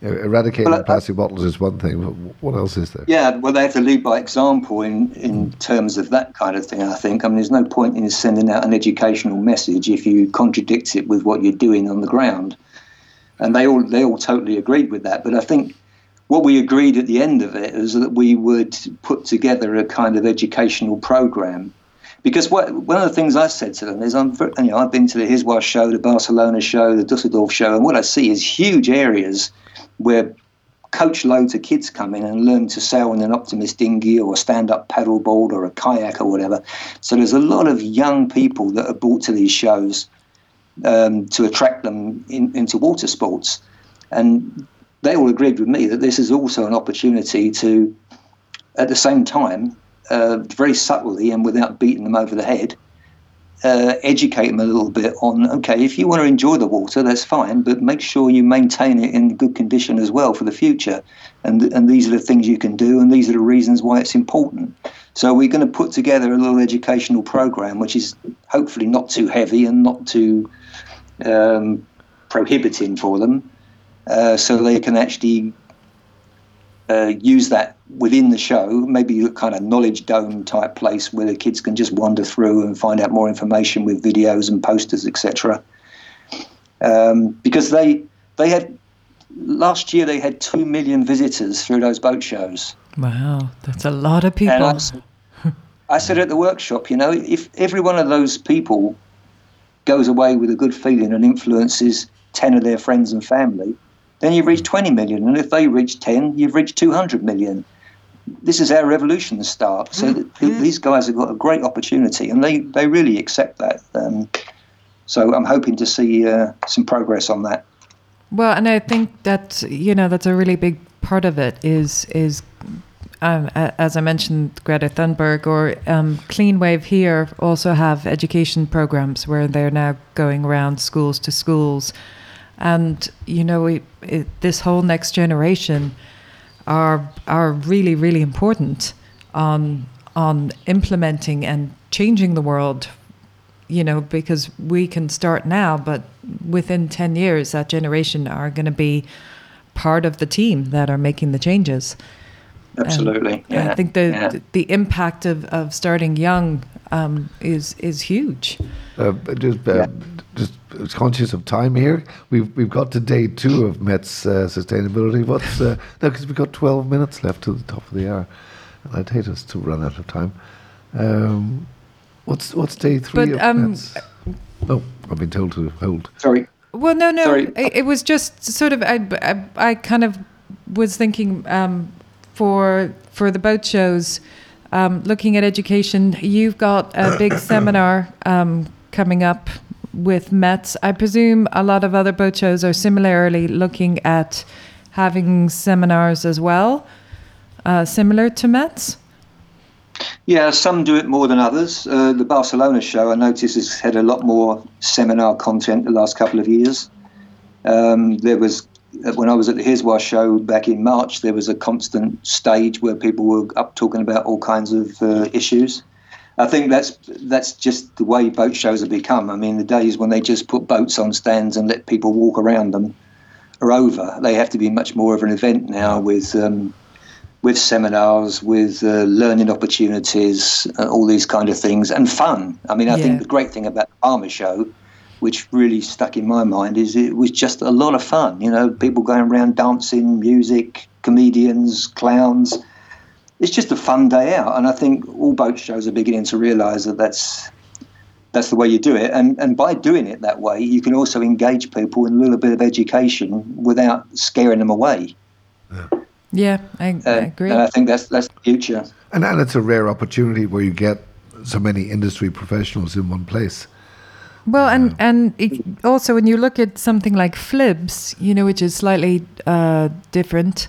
Uh, Eradicating Well, I- plastic bottles is one thing. but What else is there? Yeah, well, they have to lead by example in, in terms of that kind of thing, I think. I mean, there's no point in sending out an educational message if you contradict it with what you're doing on the ground. And they all, they all totally agreed with that. But I think what we agreed at the end of it is that we would put together a kind of educational program. Because what, one of the things I said to them is, I'm, you know, I've been to the HISWA's show, the Barcelona show, the Dusseldorf show, and what I see is huge areas where coach loads of kids come in and learn to sail in an optimist dinghy or a stand-up paddleboard or a kayak or whatever. So there's a lot of young people that are brought to these shows um, to attract them in, into water sports, and they all agreed with me that this is also an opportunity to, at the same time, uh, very subtly and without beating them over the head, uh, educate them a little bit on okay, if you want to enjoy the water, that's fine, but make sure you maintain it in good condition as well for the future. And and these are the things you can do, and these are the reasons why it's important. So we're going to put together a little educational program, which is hopefully not too heavy and not too um, prohibiting for them, uh, so they can actually uh, use that within the show, maybe a kind of knowledge dome type place where the kids can just wander through and find out more information with videos and posters, etc. Um, because they they had last year they had two million visitors through those boat shows. wow, that's a lot of people. I, I said at the workshop, you know, if every one of those people goes away with a good feeling and influences 10 of their friends and family, then you've reached 20 million. And if they reach 10, you've reached 200 million. This is how revolutions start. So th- these guys have got a great opportunity and they, they really accept that. Um, so I'm hoping to see uh, some progress on that. Well, and I think that you know that's a really big part of it is is um, as I mentioned, Greta Thunberg or um, Clean Wave here also have education programs where they're now going around schools to schools, and you know we, it, this whole next generation are are really really important on on implementing and changing the world you know, because we can start now, but within 10 years, that generation are going to be part of the team that are making the changes. Absolutely. Yeah. I think the, yeah. the impact of, of starting young um, is is huge. Uh, but just, uh, just uh, conscious of time here. We've we've got to day two of METS uh, sustainability. What's uh, no? Because we've got twelve minutes left to the top of the hour, and I'd hate us to run out of time. Um, What's what's day three But, of um, METS? Oh, I've been told to hold. Sorry. Well, no, no. Sorry. It, it was just sort of. I, I, I kind of was thinking um, for for the boat shows, um, looking at education. You've got a big seminar um, coming up with METS. I presume a lot of other boat shows are similarly looking at having seminars as well, uh, similar to METS. Yeah, some do it more than others. Uh, the Barcelona show, I notice, has had a lot more seminar content the last couple of years. Um, there was, when I was at the HISWA show back in March, there was a constant stage where people were up talking about all kinds of uh, issues. I think that's that's just the way boat shows have become. I mean, the days when they just put boats on stands and let people walk around them are over. They have to be much more of an event now with um, with seminars, with uh, learning opportunities, uh, all these kind of things, and fun. I mean, I Yeah. think the great thing about the Palma show, which really stuck in my mind, is it was just a lot of fun. You know, people going around dancing, music, comedians, clowns. It's just a fun day out, and I think all boat shows are beginning to realise that that's that's the way you do it. And and by doing it that way, you can also engage people in a little bit of education without scaring them away. Yeah, I, I Uh, agree. And I think that's that's the future. And, and it's a rare opportunity where you get so many industry professionals in one place. Well, and and it, also when you look at something like FLIBS, you know, which is slightly uh, different.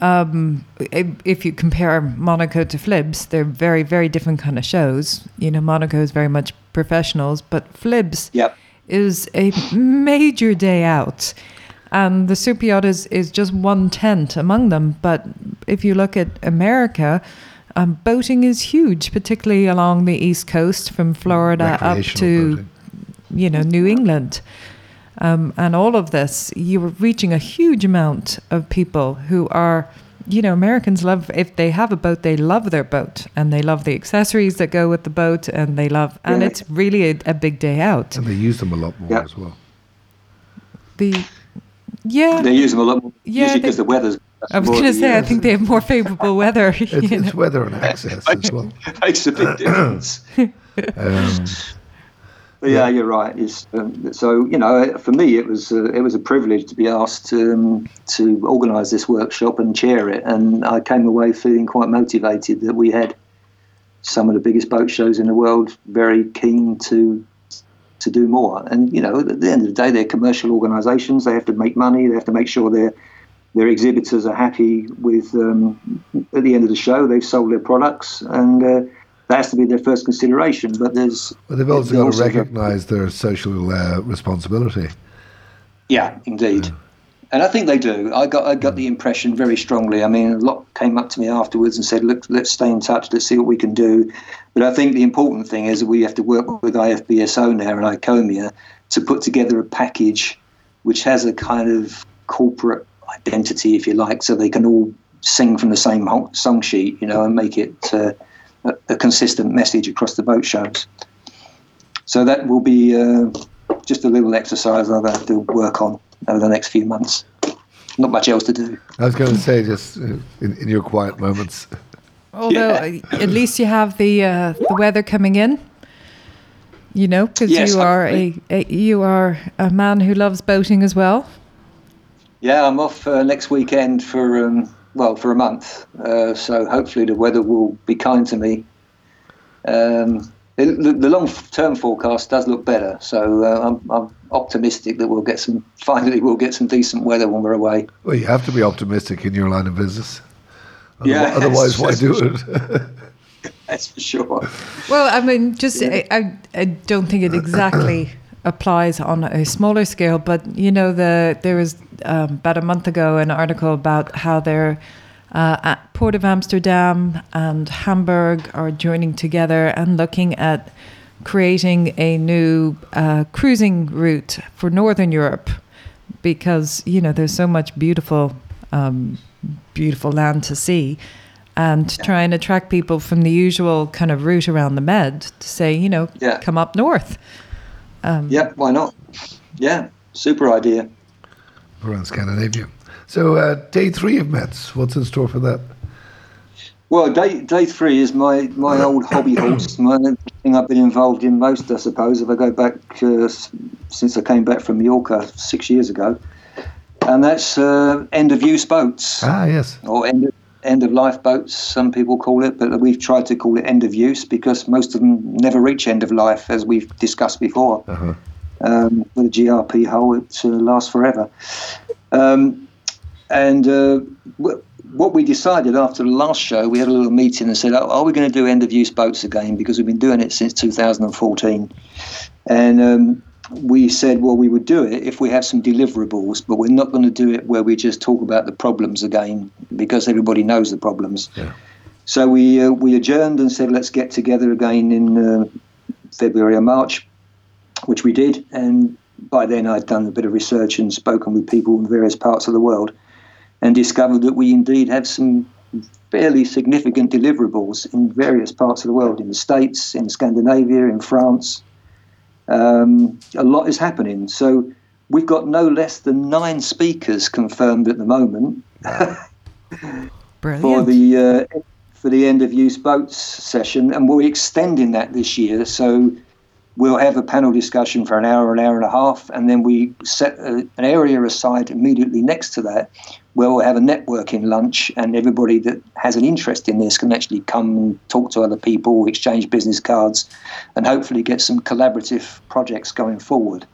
Um, if, if you compare Monaco to FLIBS, they're very very different kind of shows. You know, Monaco is very much professionals, but FLIBS Yep. is a major day out. And the super yacht is, is just one tent among them. But if you look at America, um, boating is huge, particularly along the East Coast from Florida up to boating. You know, New England. Um, and all of this, you were reaching a huge amount of people who are, you know, Americans love, if they have a boat, they love their boat and they love the accessories that go with the boat and they love, and Yeah. it's really a, a big day out. And they use them a lot more Yeah. as well. The, yeah, They use them a lot more, Yeah, usually they- because the weather's. I was going to of the, say, I think they have more favorable weather. It's, you know. it's weather and access as well. makes a big difference. Um, But yeah, you're right. It's, um, so you know, for me, it was uh, it was a privilege to be asked um, to organise this workshop and chair it, and I came away feeling quite motivated that we had some of the biggest boat shows in the world very keen to to do more. And you know, at the end of the day, they're commercial organisations. They have to make money. They have to make sure their their exhibitors are happy with. Um, at the end of the show, they've sold their products, and uh, that has to be their first consideration. But there's but they've also got to recognise their social uh, responsibility. Yeah, indeed. And I think they do. I got I got the impression very strongly. I mean, a lot came up to me afterwards and said, "Look, let's stay in touch. Let's see what we can do." But I think the important thing is that we have to work with IFBSO now and ICOMIA to put together a package which has a kind of corporate identity, if you like, so they can all sing from the same song sheet, you know, and make it uh, a, a consistent message across the boat shows. So that will be uh, just a little exercise I'll have to work on over the next few months. Not much else to do. I was going to say, just uh, in, in your quiet moments, Although Yeah. at least you have the uh, the weather coming in, you know, because Yes, you are a, a you are a man who loves boating as well. Yeah, I'm off uh, next weekend for um, well for a month. Uh, so hopefully the weather will be kind to me. Um, the, the, the long-term forecast does look better, so uh, I'm, I'm optimistic that we'll get some. Finally, we'll get some decent weather when we're away. well, you have to be optimistic in your line of business. Otherwise, Yeah, otherwise why do for it? That's for sure. Well, I mean, just I, I, I don't think it exactly applies on a smaller scale, but you know, the there was um, about a month ago an article about how they're uh, at Port of Amsterdam and Hamburg are joining together and looking at creating a new uh, cruising route for Northern Europe because you know there's so much beautiful, um, beautiful land to see and try and attract people from the usual kind of route around the Med to say, you know, Yeah. come up north. Um, Yep, why not? Yeah, super idea. Around Scandinavia. So, uh, day three of METS, what's in store for that? Well, day day three is my, my old hobby horse. My thing I've been involved in most, I suppose, if I go back uh, since I came back from Mallorca six years ago, and that's uh, end of use boats. Ah, yes. Or end of, end of life boats, some people call it, but we've tried to call it end of use because most of them never reach end of life, as we've discussed before. Uh-huh. Um, with a GRP hull, it uh, lasts forever. Um, and uh, what we decided after the last show, we had a little meeting and said, oh, "Are we going to do end of use boats again?" Because we've been doing it since 2014, and um, we said, "Well, we would do it if we have some deliverables, but we're not going to do it where we just talk about the problems again because everybody knows the problems." Yeah. So we uh, we adjourned and said, "Let's get together again in uh, February or March," which we did, and by then I'd done a bit of research and spoken with people in various parts of the world and discovered that we indeed have some fairly significant deliverables in various parts of the world, in the States, in Scandinavia, in France. Um, a lot is happening. So we've got no less than nine speakers confirmed at the moment for the uh, for the end of use boats session, and we're extending that this year. So we'll have a panel discussion for an hour, an hour and a half, and then we set a, an area aside immediately next to that where we'll have a networking lunch, and everybody that has an interest in this can actually come and talk to other people, exchange business cards, and hopefully get some collaborative projects going forward.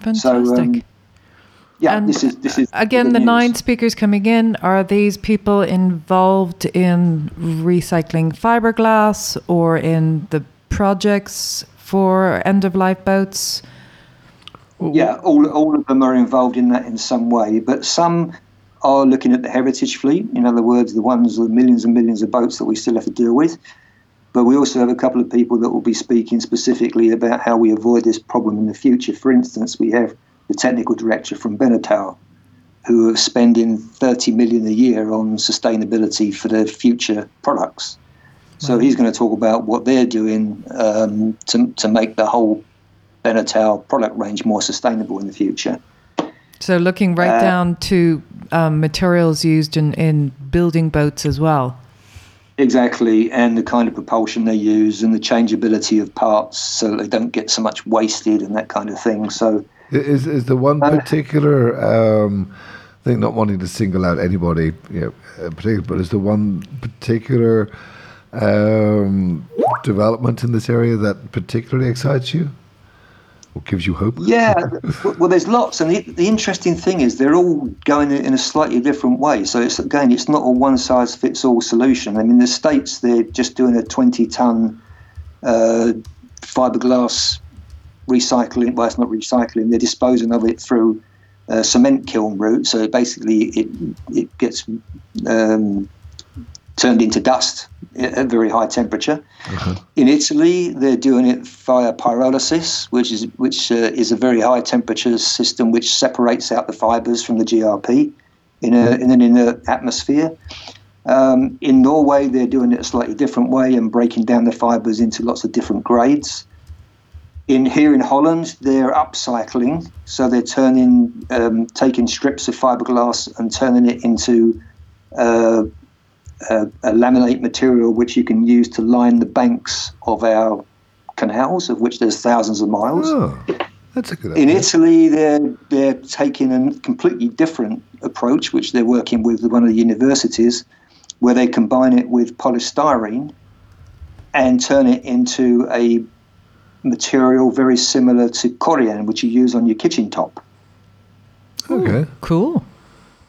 Fantastic. So, um, yeah, and this is this is again the, the nine speakers coming in. Are these people involved in recycling fiberglass or in the projects for end of life boats? Yeah, all, all of them are involved in that in some way, but some are looking at the heritage fleet. In other words, the ones with millions and millions of boats that we still have to deal with. But we also have a couple of people that will be speaking specifically about how we avoid this problem in the future. For instance, we have the technical director from Beneteau, who are spending 30 million a year on sustainability for their future products. So he's going to talk about what they're doing um, to, to make the whole Beneteau product range more sustainable in the future. So looking right uh, down to um, materials used in, in building boats as well. Exactly, and the kind of propulsion they use and the changeability of parts so they don't get so much wasted and that kind of thing. So is is the one uh, particular um, thing not wanting to single out anybody, you know, particular, but is the one particular um, development in this area that particularly excites you? What gives you hope? Yeah, well, there's lots, and the, the, interesting thing is they're all going in a slightly different way. So it's again, it's not a one size fits all solution. I mean, the states they're just doing a 20 ton uh, fiberglass recycling. Well, it's not recycling; they're disposing of it through a cement kiln route. So basically, it it gets um, turned into dust at very high temperature. Uh-huh. In Italy, they're doing it via pyrolysis, which is which uh, is a very high temperature system which separates out the fibers from the GRP in, a, in an inert atmosphere. Um, in Norway, they're doing it a slightly different way and breaking down the fibers into lots of different grades. In here in Holland, they're upcycling, so they're turning, um, taking strips of fiberglass and turning it into uh, a, a, laminate material which you can use to line the banks of our canals, of which there's thousands of miles. Oh, that's a good idea. In Italy, they're they're taking a completely different approach, which they're working with one of the universities, where they combine it with polystyrene and turn it into a material very similar to corian, which you use on your kitchen top. Okay. Cool.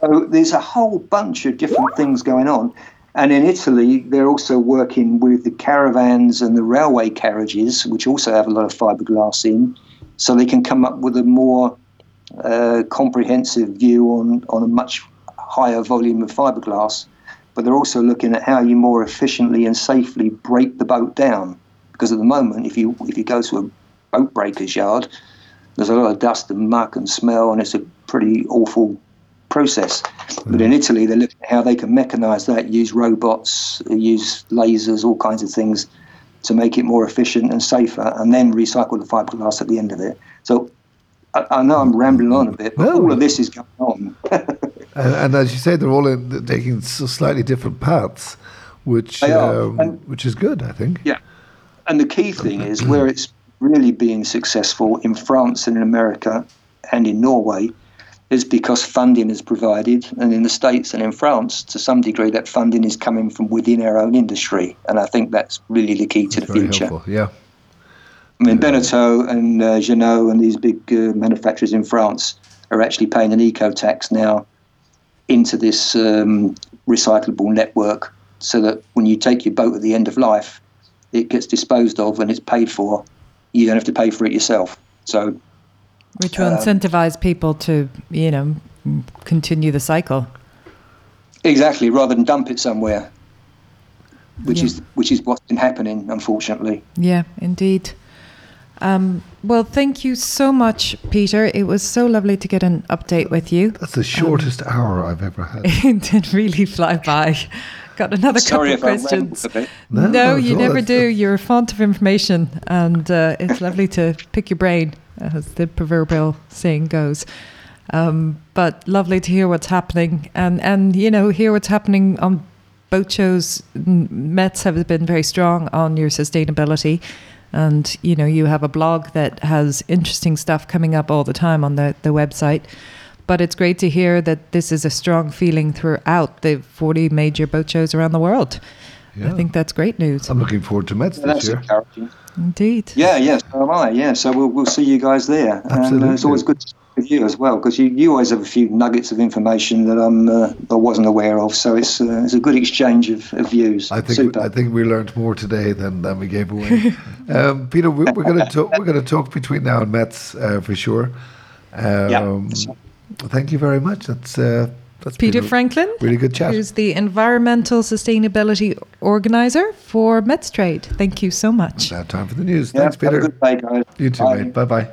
So there's a whole bunch of different things going on. And in Italy, they're also working with the caravans and the railway carriages, which also have a lot of fiberglass in, so they can come up with a more uh, comprehensive view on, on a much higher volume of fiberglass. But they're also looking at how you more efficiently and safely break the boat down. Because at the moment, if you if you go to a boat breaker's yard, there's a lot of dust and muck and smell, and it's a pretty awful process. But in Italy, they're looking at how they can mechanize that, use robots, use lasers, all kinds of things to make it more efficient and safer, and then recycle the fiberglass at the end of it. So I, I know I'm rambling on a bit, but no. all of this is going on. and, and, as you say, they're all in, taking slightly different paths. which um, and- which is good, I think. Yeah. And the key thing is where it's really being successful in France and in America and in Norway is because funding is provided, and in the States and in France, to some degree, that funding is coming from within our own industry. And I think that's really the key to the future. helpful. Yeah. I mean, Beneteau and uh, Jeanneau and these big uh, manufacturers in France are actually paying an eco tax now into this um, recyclable network so that when you take your boat at the end of life, it gets disposed of and it's paid for. You don't have to pay for it yourself. So, Which will Um, incentivize people to, you know, continue the cycle. exactly, rather than dump it somewhere, which Yeah. is which is what's been happening, unfortunately. Yeah, indeed. Um, well, thank you so much, Peter. It was so lovely to get an update with you. That's the shortest hour I've ever had. it did really fly by. Got another Sorry couple of questions. rambled a bit. No, No, you never do. You're a font of information, and uh, it's lovely to pick your brain, as the proverbial saying goes. Um, but lovely to hear what's happening, and and you know hear what's happening on boat shows. METS have been very strong on your sustainability, and you know you have a blog that has interesting stuff coming up all the time on the the website. But it's great to hear that this is a strong feeling throughout the 40 major boat shows around the world. Yeah. I think that's great news. I'm looking forward to METS So this that's year. encouraging. Indeed. Yeah, yeah, so am I. Yeah, so we'll, we'll see you guys there. And uh, Absolutely. it's always good to speak with you as well because you, you always have a few nuggets of information that I'm uh, I wasn't aware of. So it's uh, it's a good exchange of, of views. I think Super. I think we learned more today than, than we gave away. um, Peter, we, we're going to talk. We're going to talk between now and METS uh, for sure. Um, Yeah. Thank you very much. That's uh, that's Peter been Franklin, Really good chat. who's the environmental sustainability organizer for METS Trade. Thank you so much. Now time for the news. yeah, Thanks, have a Peter. good day, guys. You too, Bye. mate. Bye bye.